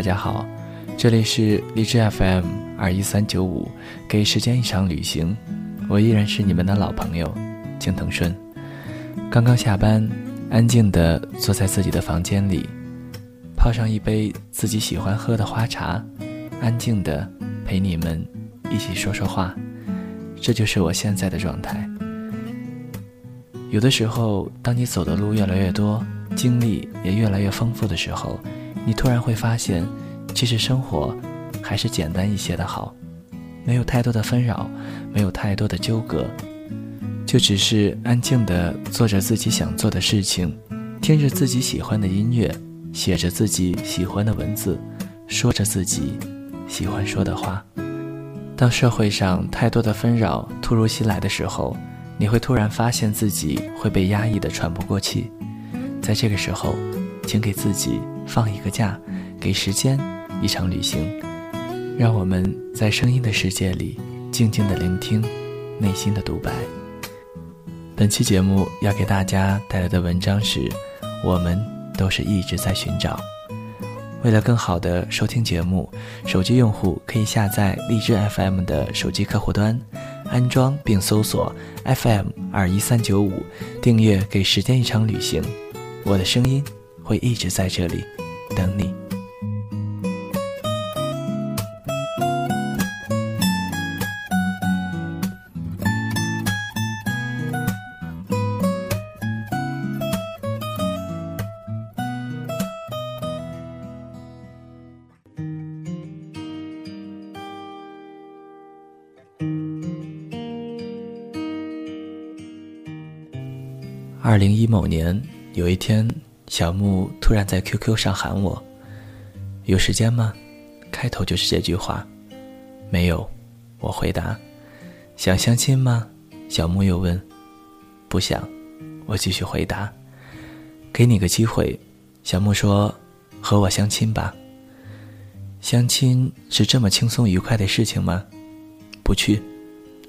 大家好，这里是荔枝 FM 二一三九五，给时间一场旅行，我依然是你们的老朋友青藤顺。刚刚下班，安静的坐在自己的房间里，泡上一杯自己喜欢喝的花茶，安静的陪你们一起说说话，这就是我现在的状态。有的时候，当你走的路越来越多，经历也越来越丰富的时候，你突然会发现，其实生活还是简单一些的好，没有太多的纷扰，没有太多的纠葛，就只是安静的做着自己想做的事情，听着自己喜欢的音乐，写着自己喜欢的文字，说着自己喜欢说的话。当社会上太多的纷扰突如其来的时候，你会突然发现自己会被压抑的喘不过气，在这个时候，请给自己。放一个假，给时间一场旅行，让我们在声音的世界里静静的聆听内心的独白。本期节目要给大家带来的文章是：我们都是一直在寻找。为了更好的收听节目，手机用户可以下载荔枝 FM 的手机客户端，安装并搜索 FM 二一三九五，订阅给时间一场旅行。我的声音会一直在这里。等你。二零一某年，有一天。小木突然在 QQ 上喊我：“有时间吗？”开头就是这句话。没有，我回答。想相亲吗？小木又问。不想，我继续回答。给你个机会，小木说：“和我相亲吧。”相亲是这么轻松愉快的事情吗？不去，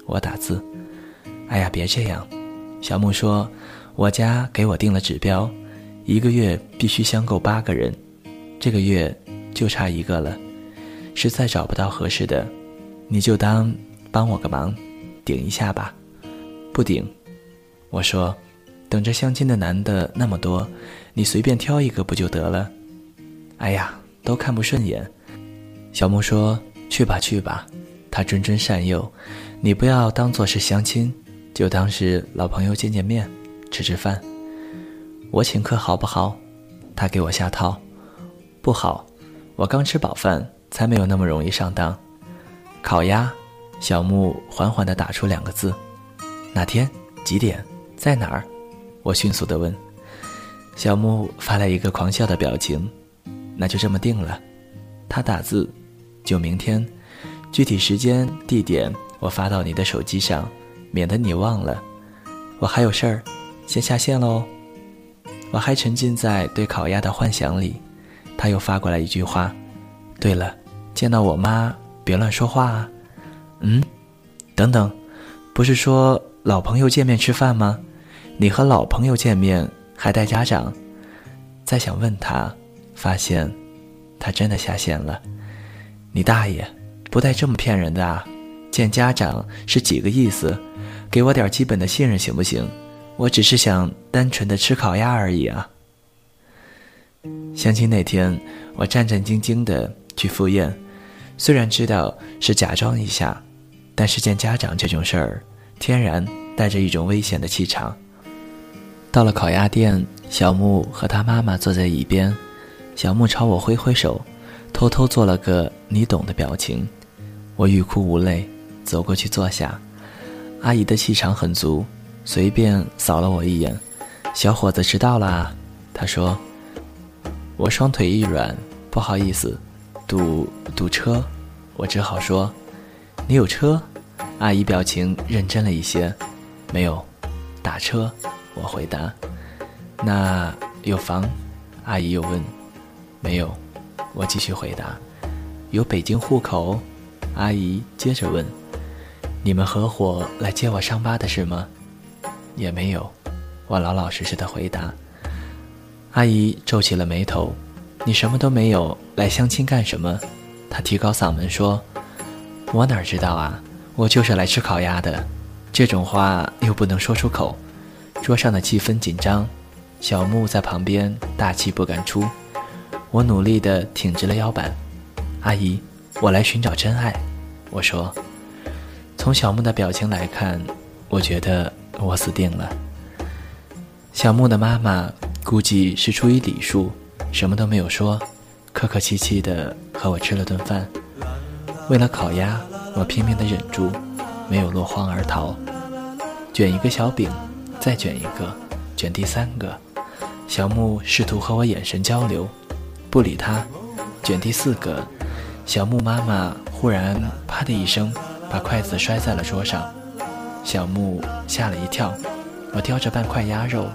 我打字。哎呀，别这样。小木说：“我家给我定了指标。”一个月必须相够八个人，这个月就差一个了，实在找不到合适的，你就当帮我个忙，顶一下吧。不顶，我说，等着相亲的男的那么多，你随便挑一个不就得了？哎呀，都看不顺眼。小木说：“去吧去吧。”他谆谆善诱，你不要当做是相亲，就当是老朋友见见面，吃吃饭。我请客好不好？他给我下套，不好。我刚吃饱饭，才没有那么容易上当。烤鸭，小木缓缓地打出两个字。哪天？几点？在哪儿？我迅速地问。小木发来一个狂笑的表情。那就这么定了。他打字，就明天。具体时间、地点我发到你的手机上，免得你忘了。我还有事儿，先下线喽。我还沉浸在对烤鸭的幻想里，他又发过来一句话：“对了，见到我妈别乱说话啊。”嗯，等等，不是说老朋友见面吃饭吗？你和老朋友见面还带家长？再想问他，发现他真的下线了。你大爷，不带这么骗人的啊！见家长是几个意思？给我点基本的信任行不行？我只是想单纯的吃烤鸭而已啊。相亲那天，我战战兢兢的去赴宴，虽然知道是假装一下，但是见家长这种事儿，天然带着一种危险的气场。到了烤鸭店，小木和他妈妈坐在一边，小木朝我挥挥手，偷偷做了个你懂的表情。我欲哭无泪，走过去坐下，阿姨的气场很足。随便扫了我一眼，小伙子迟到啦。他说：“我双腿一软，不好意思，堵堵车。”我只好说：“你有车？”阿姨表情认真了一些。没有，打车。我回答。那有房？阿姨又问。没有。我继续回答。有北京户口？阿姨接着问。你们合伙来接我上班的是吗？也没有，我老老实实的回答。阿姨皱起了眉头，你什么都没有，来相亲干什么？”她提高嗓门说：“我哪知道啊，我就是来吃烤鸭的。”这种话又不能说出口，桌上的气氛紧张。小木在旁边大气不敢出，我努力地挺直了腰板。阿姨，我来寻找真爱。我说，从小木的表情来看，我觉得我死定了。小木的妈妈估计是出于礼数，什么都没有说，客客气气的和我吃了顿饭。为了烤鸭，我拼命的忍住，没有落荒而逃。卷一个小饼，再卷一个，卷第三个。小木试图和我眼神交流，不理他。卷第四个，小木妈妈忽然啪的一声，把筷子摔在了桌上。小木吓了一跳，我叼着半块鸭肉，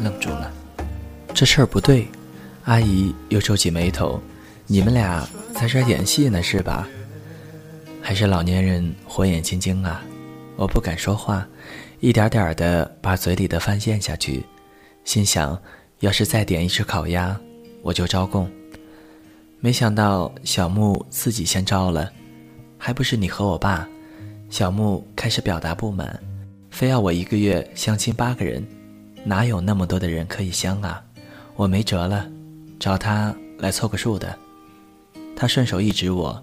愣住了。这事儿不对。阿姨又皱起眉头：“你们俩在这演戏呢，是吧？”还是老年人火眼金睛啊！我不敢说话，一点点的把嘴里的饭咽下去，心想。要是再点一只烤鸭，我就招供。没想到小木自己先招了，还不是你和我爸？小木开始表达不满，非要我一个月相亲八个人，哪有那么多的人可以相啊？我没辙了，找他来凑个数的。他顺手一指我，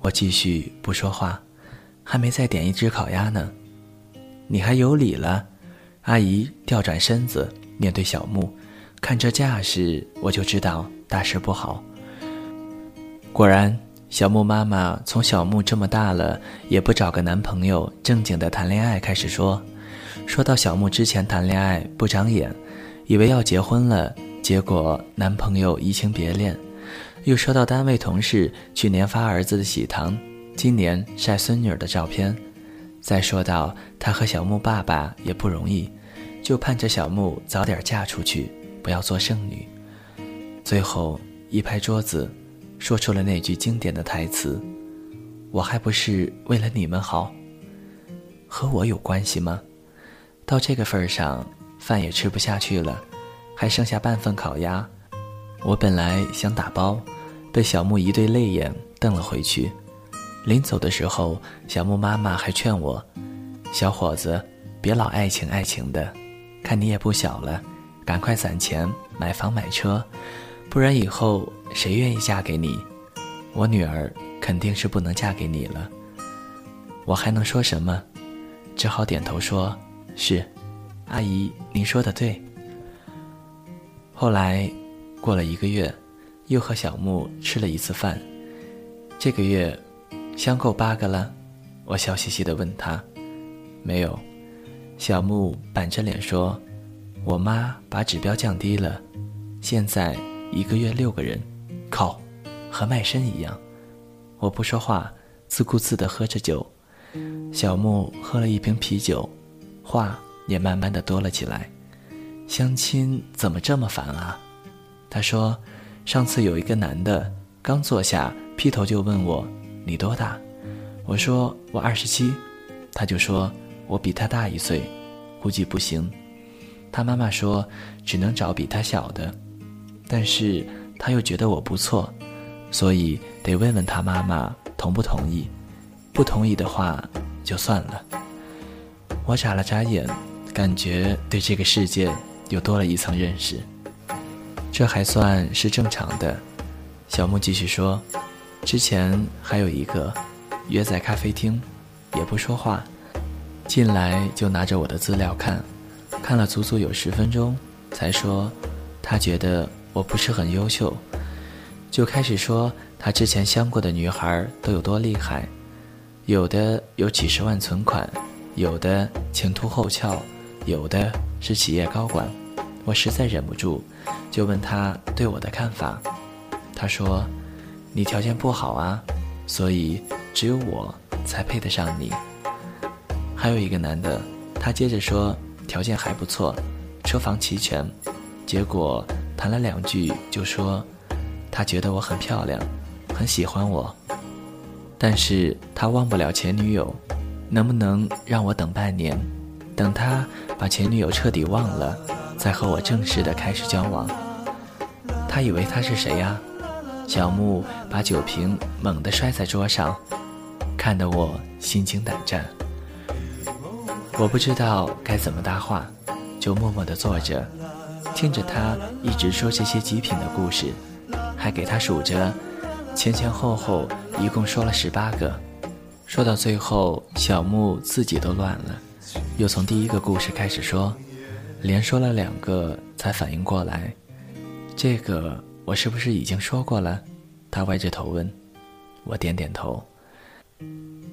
我继续不说话，还没再点一只烤鸭呢。你还有理了？阿姨调转身子面对小木。看这架势，我就知道大事不好。果然，小木妈妈从小木这么大了也不找个男朋友正经的谈恋爱开始说，说到小木之前谈恋爱不长眼，以为要结婚了，结果男朋友移情别恋；又说到单位同事去年发儿子的喜糖，今年晒孙女儿的照片；再说到他和小木爸爸也不容易，就盼着小木早点嫁出去。不要做剩女。最后一拍桌子，说出了那句经典的台词：“我还不是为了你们好。”和我有关系吗？到这个份儿上，饭也吃不下去了，还剩下半份烤鸭。我本来想打包，被小木一对泪眼瞪了回去。临走的时候，小木妈妈还劝我：“小伙子，别老爱情爱情的，看你也不小了。”赶快攒钱买房买车，不然以后谁愿意嫁给你？我女儿肯定是不能嫁给你了。我还能说什么？只好点头说：“是，阿姨，您说的对。”后来，过了一个月，又和小木吃了一次饭。这个月，相够八个了？我笑嘻嘻地问他：“没有。”小木板着脸说。我妈把指标降低了，现在一个月六个人，靠，和卖身一样。我不说话，自顾自地喝着酒。小木喝了一瓶啤酒，话也慢慢的多了起来。相亲怎么这么烦啊？他说，上次有一个男的刚坐下，劈头就问我你多大？我说我二十七，他就说我比他大一岁，估计不行。他妈妈说，只能找比他小的，但是他又觉得我不错，所以得问问他妈妈同不同意。不同意的话，就算了。我眨了眨眼，感觉对这个世界又多了一层认识。这还算是正常的。小木继续说，之前还有一个，约在咖啡厅，也不说话，进来就拿着我的资料看。看了足足有十分钟，才说他觉得我不是很优秀，就开始说他之前相过的女孩都有多厉害，有的有几十万存款，有的前凸后翘，有的是企业高管。我实在忍不住，就问他对我的看法。他说：“你条件不好啊，所以只有我才配得上你。”还有一个男的，他接着说。条件还不错，车房齐全，结果谈了两句就说，他觉得我很漂亮，很喜欢我，但是他忘不了前女友，能不能让我等半年，等他把前女友彻底忘了，再和我正式的开始交往？他以为他是谁呀？小木把酒瓶猛地摔在桌上，看得我心惊胆战。我不知道该怎么搭话，就默默地坐着，听着他一直说这些极品的故事，还给他数着，前前后后一共说了十八个。说到最后，小木自己都乱了，又从第一个故事开始说，连说了两个才反应过来，这个我是不是已经说过了？他歪着头问，我点点头。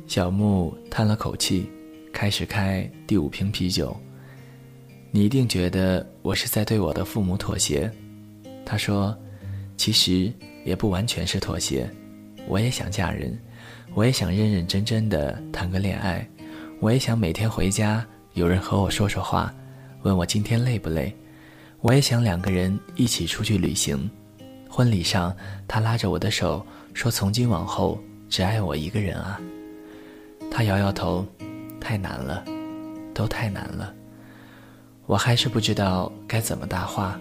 小木叹了口气，开始开第五瓶啤酒。你一定觉得我是在对我的父母妥协，他说，其实也不完全是妥协，我也想嫁人。我也想认认真真的谈个恋爱，我也想每天回家有人和我说说话，问我今天累不累。我也想两个人一起出去旅行。婚礼上，他拉着我的手说：“从今往后只爱我一个人啊。”他摇摇头，太难了，都太难了。我还是不知道该怎么搭话。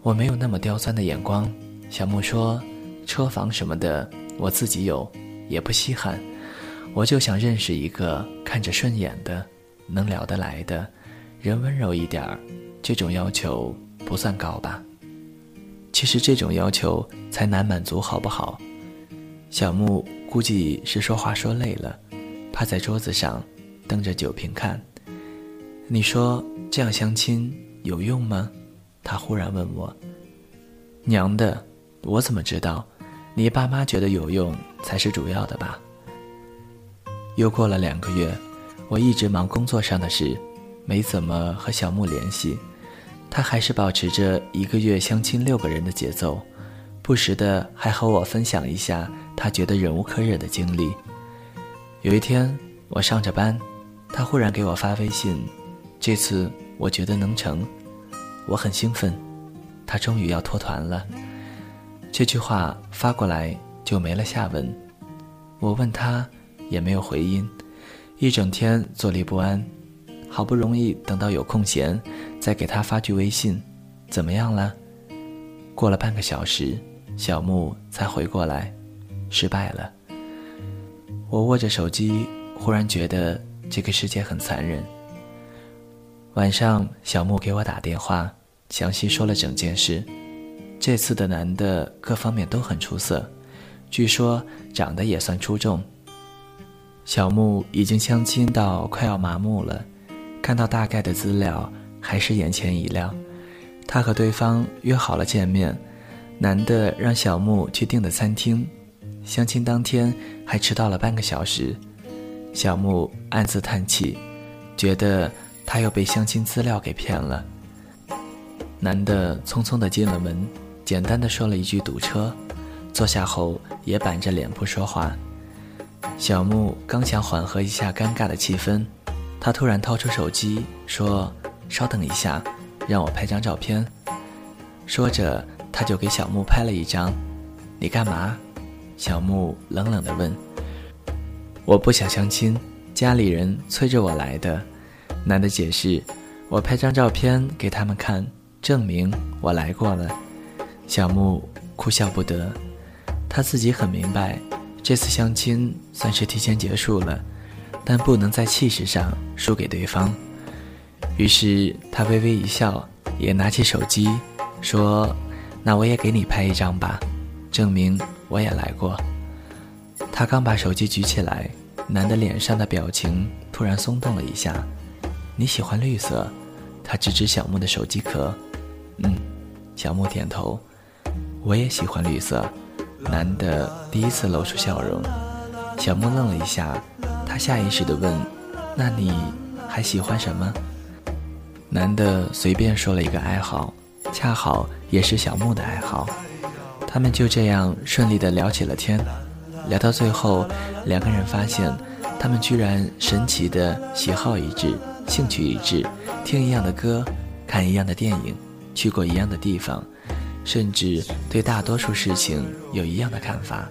我没有那么刁钻的眼光。小木说：“车房什么的，我自己有。”也不稀罕，我就想认识一个看着顺眼的，能聊得来的，人温柔一点儿，这种要求不算高吧？其实这种要求才难满足，好不好？小木估计是说话说累了，趴在桌子上，瞪着酒瓶看。你说这样相亲有用吗？他忽然问我。娘的，我怎么知道？你爸妈觉得有用才是主要的吧？又过了两个月，我一直忙工作上的事，没怎么和小木联系。他还是保持着一个月相亲六个人的节奏，不时的还和我分享一下他觉得忍无可忍的经历。有一天我上着班，他忽然给我发微信：“这次我觉得能成。”我很兴奋，他终于要脱团了。这句话发过来就没了下文，我问他也没有回音，一整天坐立不安，好不容易等到有空闲，再给他发句微信，怎么样了？过了半个小时，小木才回过来，失败了。我握着手机，忽然觉得这个世界很残忍。晚上，小木给我打电话，详细说了整件事。这次的男的各方面都很出色，据说长得也算出众。小木已经相亲到快要麻木了，看到大概的资料还是眼前一亮。他和对方约好了见面，男的让小木去订的餐厅，相亲当天还迟到了半个小时。小木暗自叹气，觉得他又被相亲资料给骗了。男的匆匆的进了门。简单的说了一句堵车，坐下后也板着脸不说话。小木刚想缓和一下尴尬的气氛，他突然掏出手机说：“稍等一下，让我拍张照片。”说着，他就给小木拍了一张。“你干嘛？”小木冷冷的问。“我不想相亲，家里人催着我来的。”男的解释：“我拍张照片给他们看，证明我来过了。”小木哭笑不得，他自己很明白，这次相亲算是提前结束了，但不能在气势上输给对方。于是他微微一笑，也拿起手机说：“那我也给你拍一张吧，证明我也来过。”他刚把手机举起来，男的脸上的表情突然松动了一下。“你喜欢绿色？”他指指小木的手机壳。“嗯。”小木点头。我也喜欢绿色，男的第一次露出笑容。小木愣了一下，他下意识地问：“那你还喜欢什么？”男的随便说了一个爱好，恰好也是小木的爱好。他们就这样顺利地聊起了天，聊到最后，两个人发现，他们居然神奇的喜好一致，兴趣一致，听一样的歌，看一样的电影，去过一样的地方。甚至对大多数事情有一样的看法。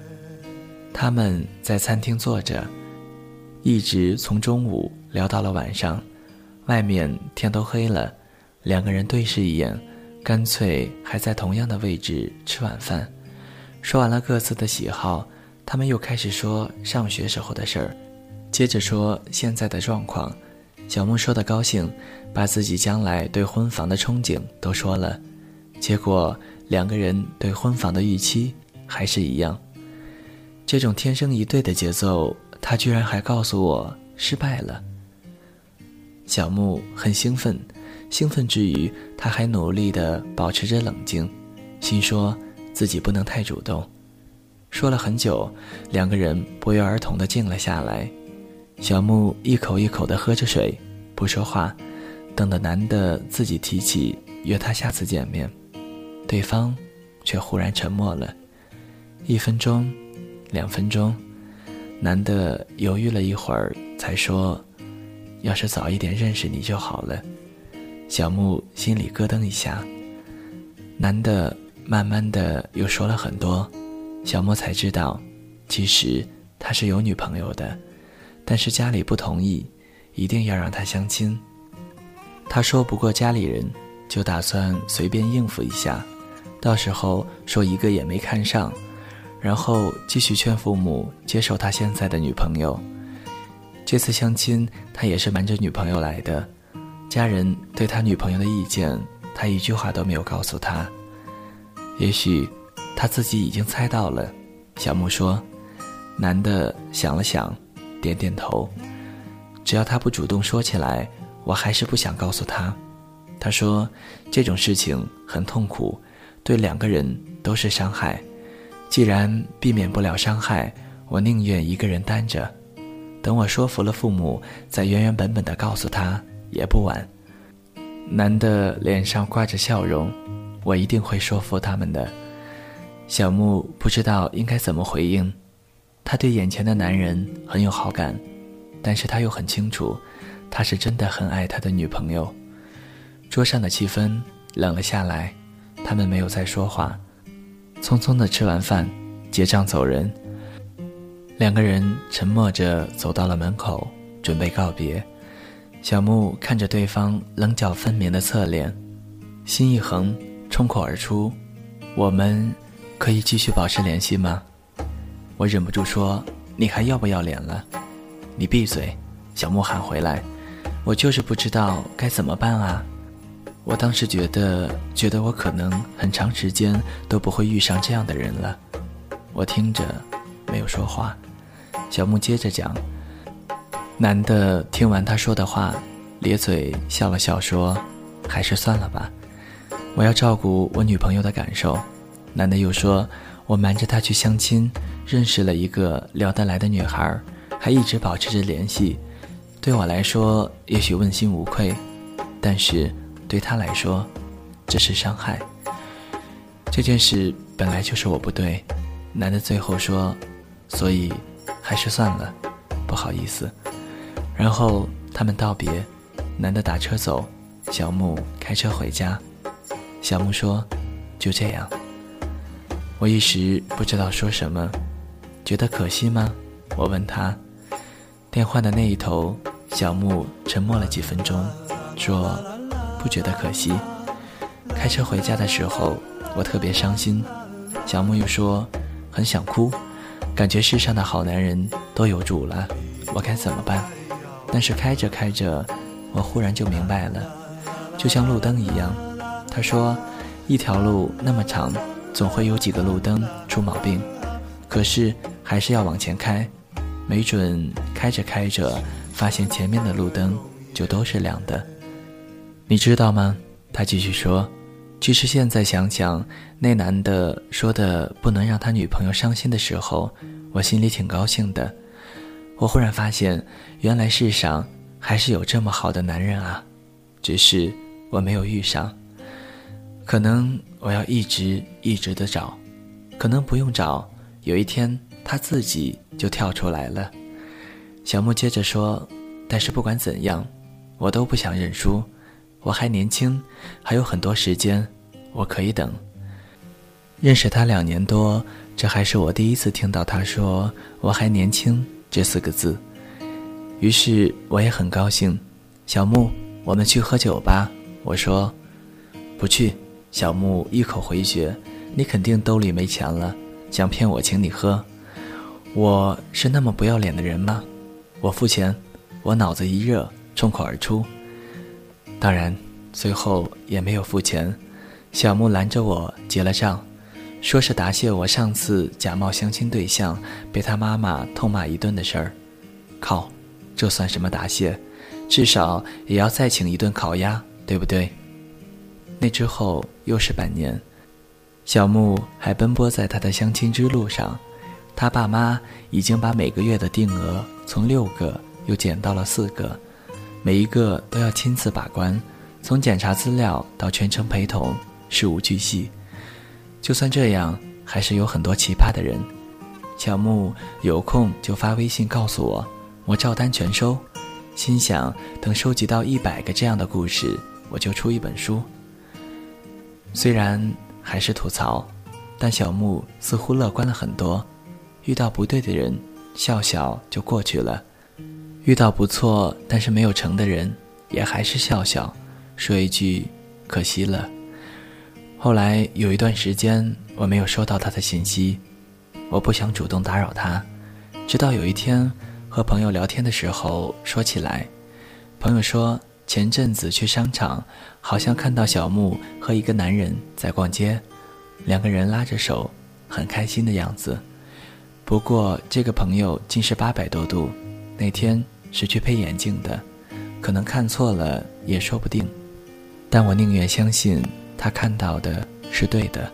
他们在餐厅坐着，一直从中午聊到了晚上。外面天都黑了，两个人对视一眼，干脆还在同样的位置吃晚饭。说完了各自的喜好，他们又开始说上学时候的事儿，接着说现在的状况。小木说的高兴，把自己将来对婚房的憧憬都说了，结果两个人对婚房的预期还是一样。这种天生一对的节奏，他居然还告诉我失败了。小木很兴奋，兴奋之余，他还努力地保持着冷静，心说自己不能太主动。说了很久，两个人不约而同地静了下来。小木一口一口地喝着水，不说话，等的男的自己提起约他下次见面，对方却忽然沉默了。一分钟，两分钟，男的犹豫了一会儿，才说：“要是早一点认识你就好了。”小木心里咯噔一下。男的慢慢的又说了很多，小木才知道，其实他是有女朋友的。但是家里不同意，一定要让他相亲。他说不过家里人，就打算随便应付一下，到时候说一个也没看上，然后继续劝父母接受他现在的女朋友。这次相亲他也是瞒着女朋友来的，家人对他女朋友的意见，他一句话都没有告诉他。也许他自己已经猜到了。小木说：“男的想了想。”点点头，只要他不主动说起来，我还是不想告诉他。他说这种事情很痛苦，对两个人都是伤害。既然避免不了伤害，我宁愿一个人担着。等我说服了父母，再原原本本的告诉他也不晚。男的脸上挂着笑容，我一定会说服他们的。小木不知道应该怎么回应。他对眼前的男人很有好感，但是他又很清楚，他是真的很爱他的女朋友。桌上的气氛冷了下来，他们没有再说话，匆匆的吃完饭，结账走人。两个人沉默着走到了门口，准备告别。小木看着对方棱角分明的侧脸，心一横，冲口而出：“我们可以继续保持联系吗？”我忍不住说：“你还要不要脸了？”你闭嘴！小木喊回来：“我就是不知道该怎么办啊！”我当时觉得，觉得我可能很长时间都不会遇上这样的人了。我听着，没有说话。小木接着讲：“男的听完他说的话，咧嘴笑了笑，说：‘还是算了吧，我要照顾我女朋友的感受。’男的又说：‘我瞒着他去相亲。’”认识了一个聊得来的女孩，还一直保持着联系。对我来说，也许问心无愧，但是对他来说，这是伤害。这件事本来就是我不对。男的最后说，所以还是算了，不好意思。然后他们道别，男的打车走，小木开车回家。小木说：“就这样。”我一时不知道说什么。觉得可惜吗？我问他。电话的那一头，小木沉默了几分钟，说：“不觉得可惜。”开车回家的时候，我特别伤心。小木又说：“很想哭，感觉世上的好男人都有主了，我该怎么办？”但是开着开着，我忽然就明白了，就像路灯一样。他说：“一条路那么长，总会有几个路灯出毛病。”可是。还是要往前开，没准开着开着，发现前面的路灯就都是亮的。你知道吗？他继续说：“其实现在想想，那男的说的不能让他女朋友伤心的时候，我心里挺高兴的。我忽然发现，原来世上还是有这么好的男人啊，只是我没有遇上。可能我要一直一直的找，可能不用找，有一天。”他自己就跳出来了。小木接着说：“但是不管怎样，我都不想认输。我还年轻，还有很多时间，我可以等。”认识他两年多，这还是我第一次听到他说“我还年轻”这四个字。于是我也很高兴。小木，我们去喝酒吧。我说：“不去，小木一口回绝：“你肯定兜里没钱了，想骗我请你喝。我是那么不要脸的人吗？我付钱。”我脑子一热，冲口而出。当然，最后也没有付钱。小木拦着我结了账，说是答谢我上次假冒相亲对象被他妈妈痛骂一顿的事儿。靠，这算什么答谢？至少也要再请一顿烤鸭，对不对？那之后又是半年，小木还奔波在他的相亲之路上。他爸妈已经把每个月的定额从六个又减到了四个，每一个都要亲自把关，从检查资料到全程陪同，事无巨细。就算这样，还是有很多奇葩的人。小木有空就发微信告诉我，我照单全收。心想，等收集到一百个这样的故事，我就出一本书。虽然还是吐槽，但小木似乎乐观了很多。遇到不对的人，笑笑就过去了；遇到不错但是没有成的人，也还是笑笑，说一句“可惜了”。后来有一段时间，我没有收到他的信息，我不想主动打扰他，直到有一天。和朋友聊天的时候说起来，朋友说前阵子去商场，好像看到小木和一个男人在逛街，两个人拉着手，很开心的样子。不过这个朋友近视八百多度，那天是去配眼镜的，可能看错了也说不定。但我宁愿相信他看到的是对的，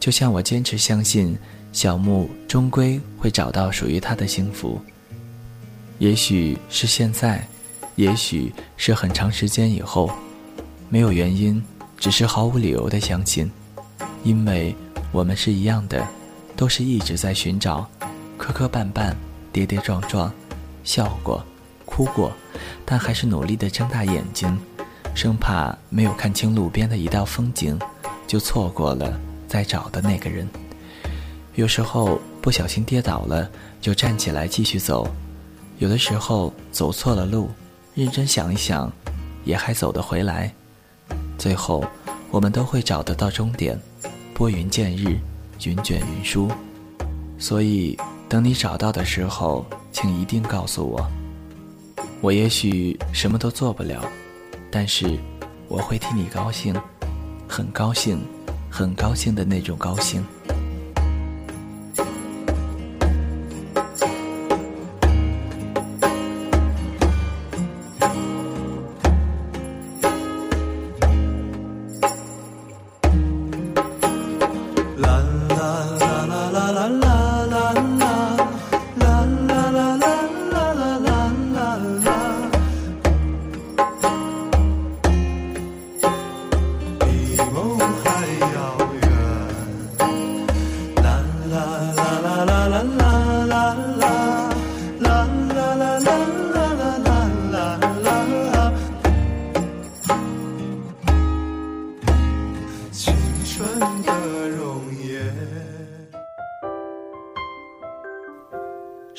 就像我坚持相信小木终归会找到属于他的幸福。也许是现在，也许是很长时间以后，没有原因，只是毫无理由的相信，因为我们是一样的，都是一直在寻找，磕磕绊绊，跌跌撞撞，笑过，哭过，但还是努力的睁大眼睛，生怕没有看清路边的一道风景，就错过了在找的那个人。有时候不小心跌倒了，就站起来继续走。有的时候走错了路，认真想一想，也还走得回来。最后，我们都会找得到终点。拨云见日，云卷云舒。所以，等你找到的时候，请一定告诉我。我也许什么都做不了，但是我会替你高兴，很高兴，很高兴的那种高兴。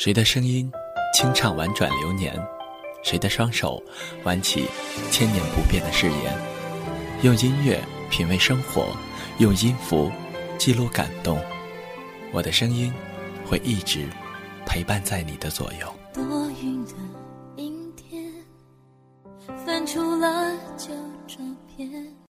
谁的声音清唱婉转流年？谁的双手挽起千年不变的誓言？用音乐品味生活，用音符记录感动。我的声音会一直陪伴在你的左右。多云的阴天，翻出了旧照片。